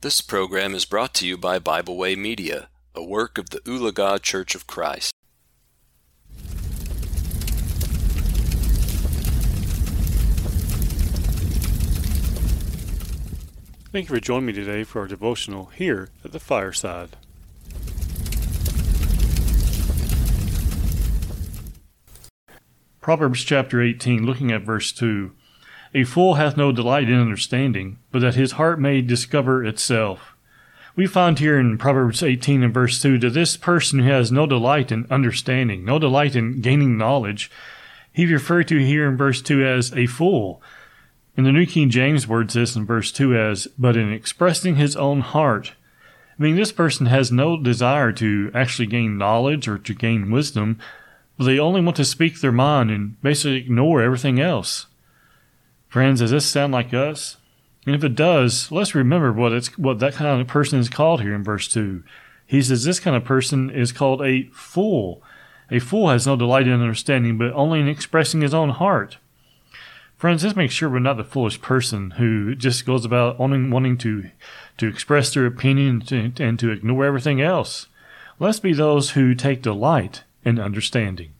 This program is brought to you by Bible Way Media, a work of the Ulaga Church of Christ. Thank you for joining me today for our devotional here at the fireside. Proverbs chapter 18, looking at verse 2. A fool hath no delight in understanding, but that his heart may discover itself. We find here in Proverbs 18 and verse 2 that this person who has no delight in understanding, no delight in gaining knowledge, he referred to here in verse 2 as a fool. In the New King James words this in verse 2 as, but in expressing his own heart. I mean, this person has no desire to actually gain knowledge or to gain wisdom, but they only want to speak their mind and basically ignore everything else. Friends, does this sound like us? And if it does, let's remember what it's what that kind of person is called here in verse two. He says this kind of person is called a fool. A fool has no delight in understanding, but only in expressing his own heart. Friends, let's make sure we're not the foolish person who just goes about wanting, wanting to, to express their opinion and, and to ignore everything else. Let's be those who take delight in understanding.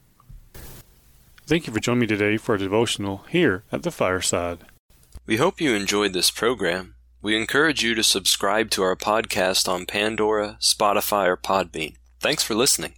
Thank you for joining me today for a devotional here at the fireside. We hope you enjoyed this program. We encourage you to subscribe to our podcast on Pandora, Spotify, or Podbean. Thanks for listening.